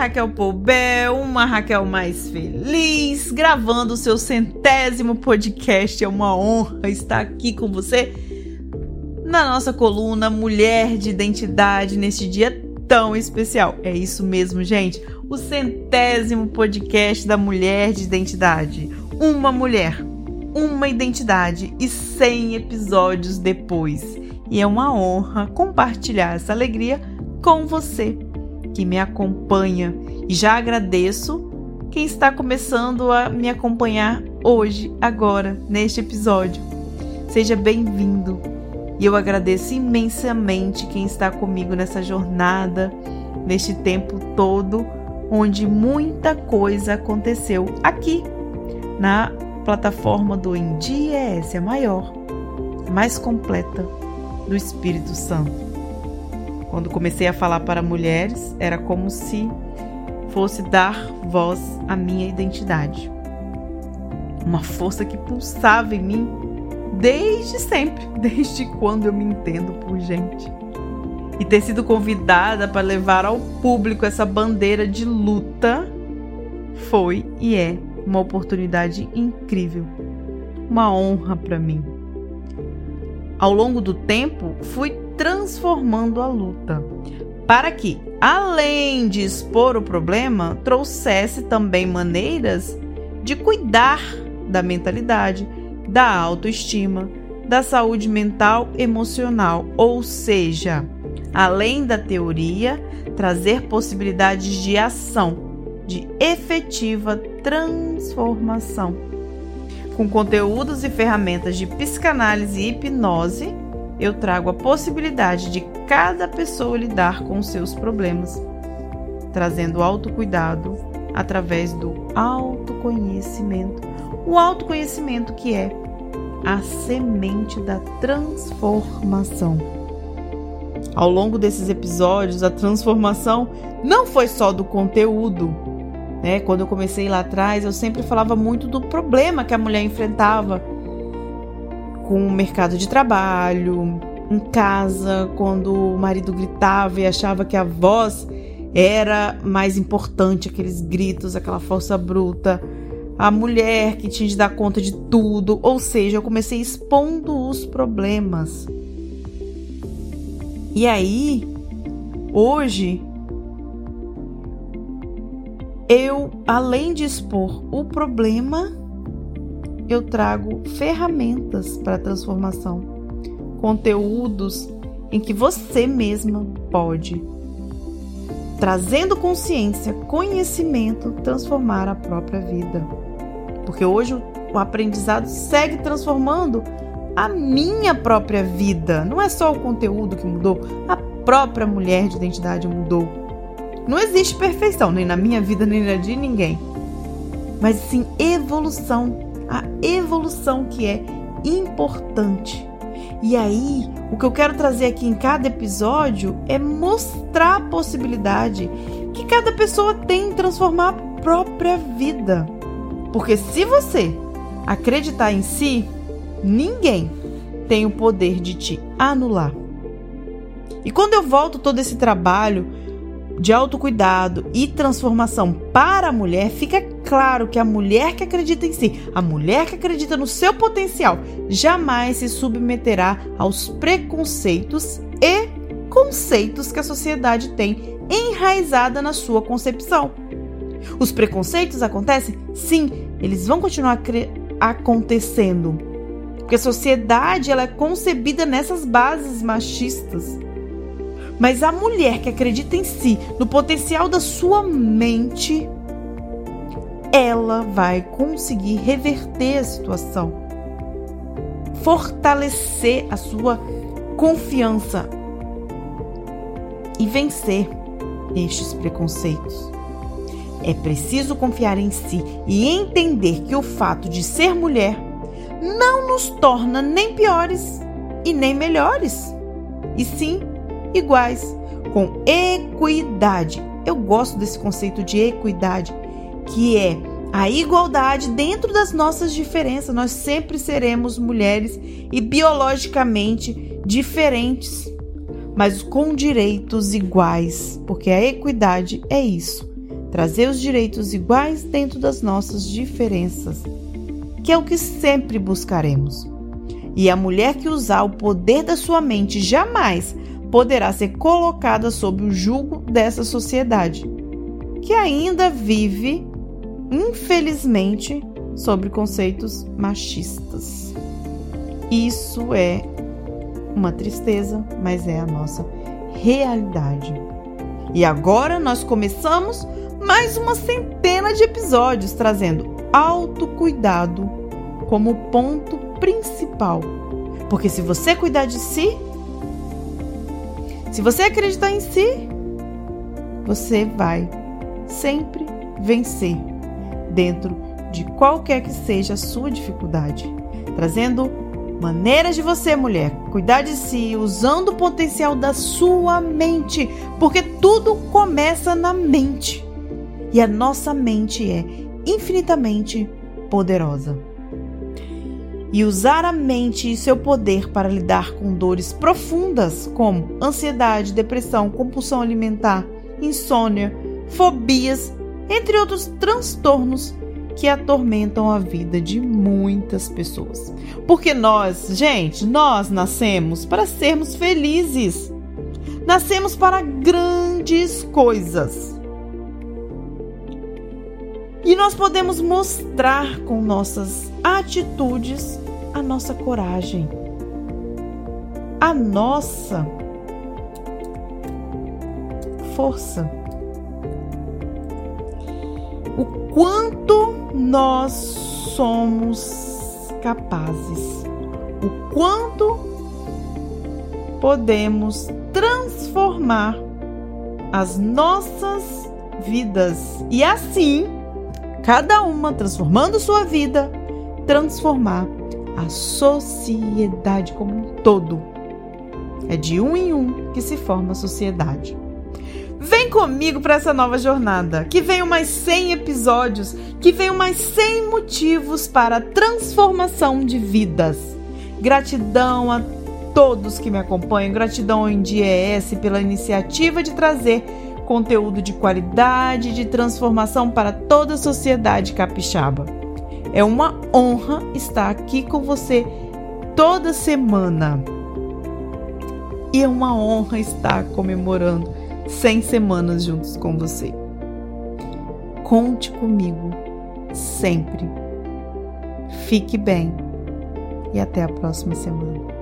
Raquel Poubel, uma Raquel mais feliz, gravando o seu centésimo podcast. É uma honra estar aqui com você na nossa coluna Mulher de Identidade neste dia tão especial. É isso mesmo, gente. O centésimo podcast da Mulher de Identidade. Uma mulher, uma identidade e 100 episódios depois. E é uma honra compartilhar essa alegria com você que me acompanha. E já agradeço quem está começando a me acompanhar hoje, agora, neste episódio. Seja bem-vindo. E eu agradeço imensamente quem está comigo nessa jornada, neste tempo todo, onde muita coisa aconteceu aqui na plataforma do Endies, a maior, mais completa do Espírito Santo. Quando comecei a falar para mulheres, era como se fosse dar voz à minha identidade. Uma força que pulsava em mim desde sempre, desde quando eu me entendo por gente. E ter sido convidada para levar ao público essa bandeira de luta foi e é uma oportunidade incrível, uma honra para mim. Ao longo do tempo, fui transformando a luta, para que, além de expor o problema, trouxesse também maneiras de cuidar da mentalidade, da autoestima, da saúde mental emocional, ou seja, além da teoria, trazer possibilidades de ação, de efetiva transformação. Com conteúdos e ferramentas de psicanálise e hipnose, eu trago a possibilidade de cada pessoa lidar com seus problemas, trazendo autocuidado através do autoconhecimento. O autoconhecimento que é a semente da transformação. Ao longo desses episódios, a transformação não foi só do conteúdo. Né? Quando eu comecei lá atrás, eu sempre falava muito do problema que a mulher enfrentava com o mercado de trabalho, em casa, quando o marido gritava e achava que a voz era mais importante, aqueles gritos, aquela força bruta, a mulher que tinha de dar conta de tudo, ou seja, eu comecei expondo os problemas. E aí, hoje, eu, além de expor o problema, eu trago ferramentas para transformação, conteúdos em que você mesma pode, trazendo consciência, conhecimento, transformar a própria vida. Porque hoje o aprendizado segue transformando a minha própria vida. Não é só o conteúdo que mudou, a própria mulher de identidade mudou. Não existe perfeição, nem na minha vida, nem na de ninguém. Mas sim evolução a evolução que é importante. E aí, o que eu quero trazer aqui em cada episódio é mostrar a possibilidade que cada pessoa tem em transformar a própria vida. Porque se você acreditar em si, ninguém tem o poder de te anular. E quando eu volto todo esse trabalho de autocuidado e transformação para a mulher, fica claro que a mulher que acredita em si, a mulher que acredita no seu potencial, jamais se submeterá aos preconceitos e conceitos que a sociedade tem enraizada na sua concepção. Os preconceitos acontecem? Sim, eles vão continuar acontecendo. Porque a sociedade ela é concebida nessas bases machistas. Mas a mulher que acredita em si, no potencial da sua mente, ela vai conseguir reverter a situação, fortalecer a sua confiança. E vencer estes preconceitos. É preciso confiar em si e entender que o fato de ser mulher não nos torna nem piores e nem melhores, e sim iguais, com equidade. Eu gosto desse conceito de equidade, que é a igualdade dentro das nossas diferenças. Nós sempre seremos mulheres e biologicamente diferentes, mas com direitos iguais, porque a equidade é isso. trazer os direitos iguais dentro das nossas diferenças, que é o que sempre buscaremos. E a mulher que usar o poder da sua mente jamais poderá ser colocada sob o jugo dessa sociedade, que ainda vive, infelizmente, sobre conceitos machistas. Isso é uma tristeza, mas é a nossa realidade. E agora nós começamos mais uma centena de episódios trazendo autocuidado como ponto principal. Porque se você cuidar de si, se você acreditar em si, você vai sempre vencer dentro de qualquer que seja a sua dificuldade, trazendo maneiras de você, mulher, cuidar de si, usando o potencial da sua mente, porque tudo começa na mente. E a nossa mente é infinitamente poderosa. E usar a mente e seu poder para lidar com dores profundas, como ansiedade, depressão, compulsão alimentar, insônia, fobias, entre outros transtornos que atormentam a vida de muitas pessoas. Porque nós, gente, nós nascemos para sermos felizes. Nascemos para grandes coisas. E nós podemos mostrar com nossas atitudes a nossa coragem, a nossa força. O quanto nós somos capazes, o quanto podemos transformar as nossas vidas e assim, cada uma transformando sua vida, transformar a sociedade como um todo. É de um em um que se forma a sociedade. Vem comigo para essa nova jornada. Que venham mais 100 episódios, que venham mais 100 motivos para transformação de vidas. Gratidão a todos que me acompanham, gratidão ao INDIES pela iniciativa de trazer conteúdo de qualidade, de transformação para toda a sociedade capixaba. É uma honra estar aqui com você toda semana. E é uma honra estar comemorando 100 semanas juntos com você. Conte comigo sempre. Fique bem e até a próxima semana.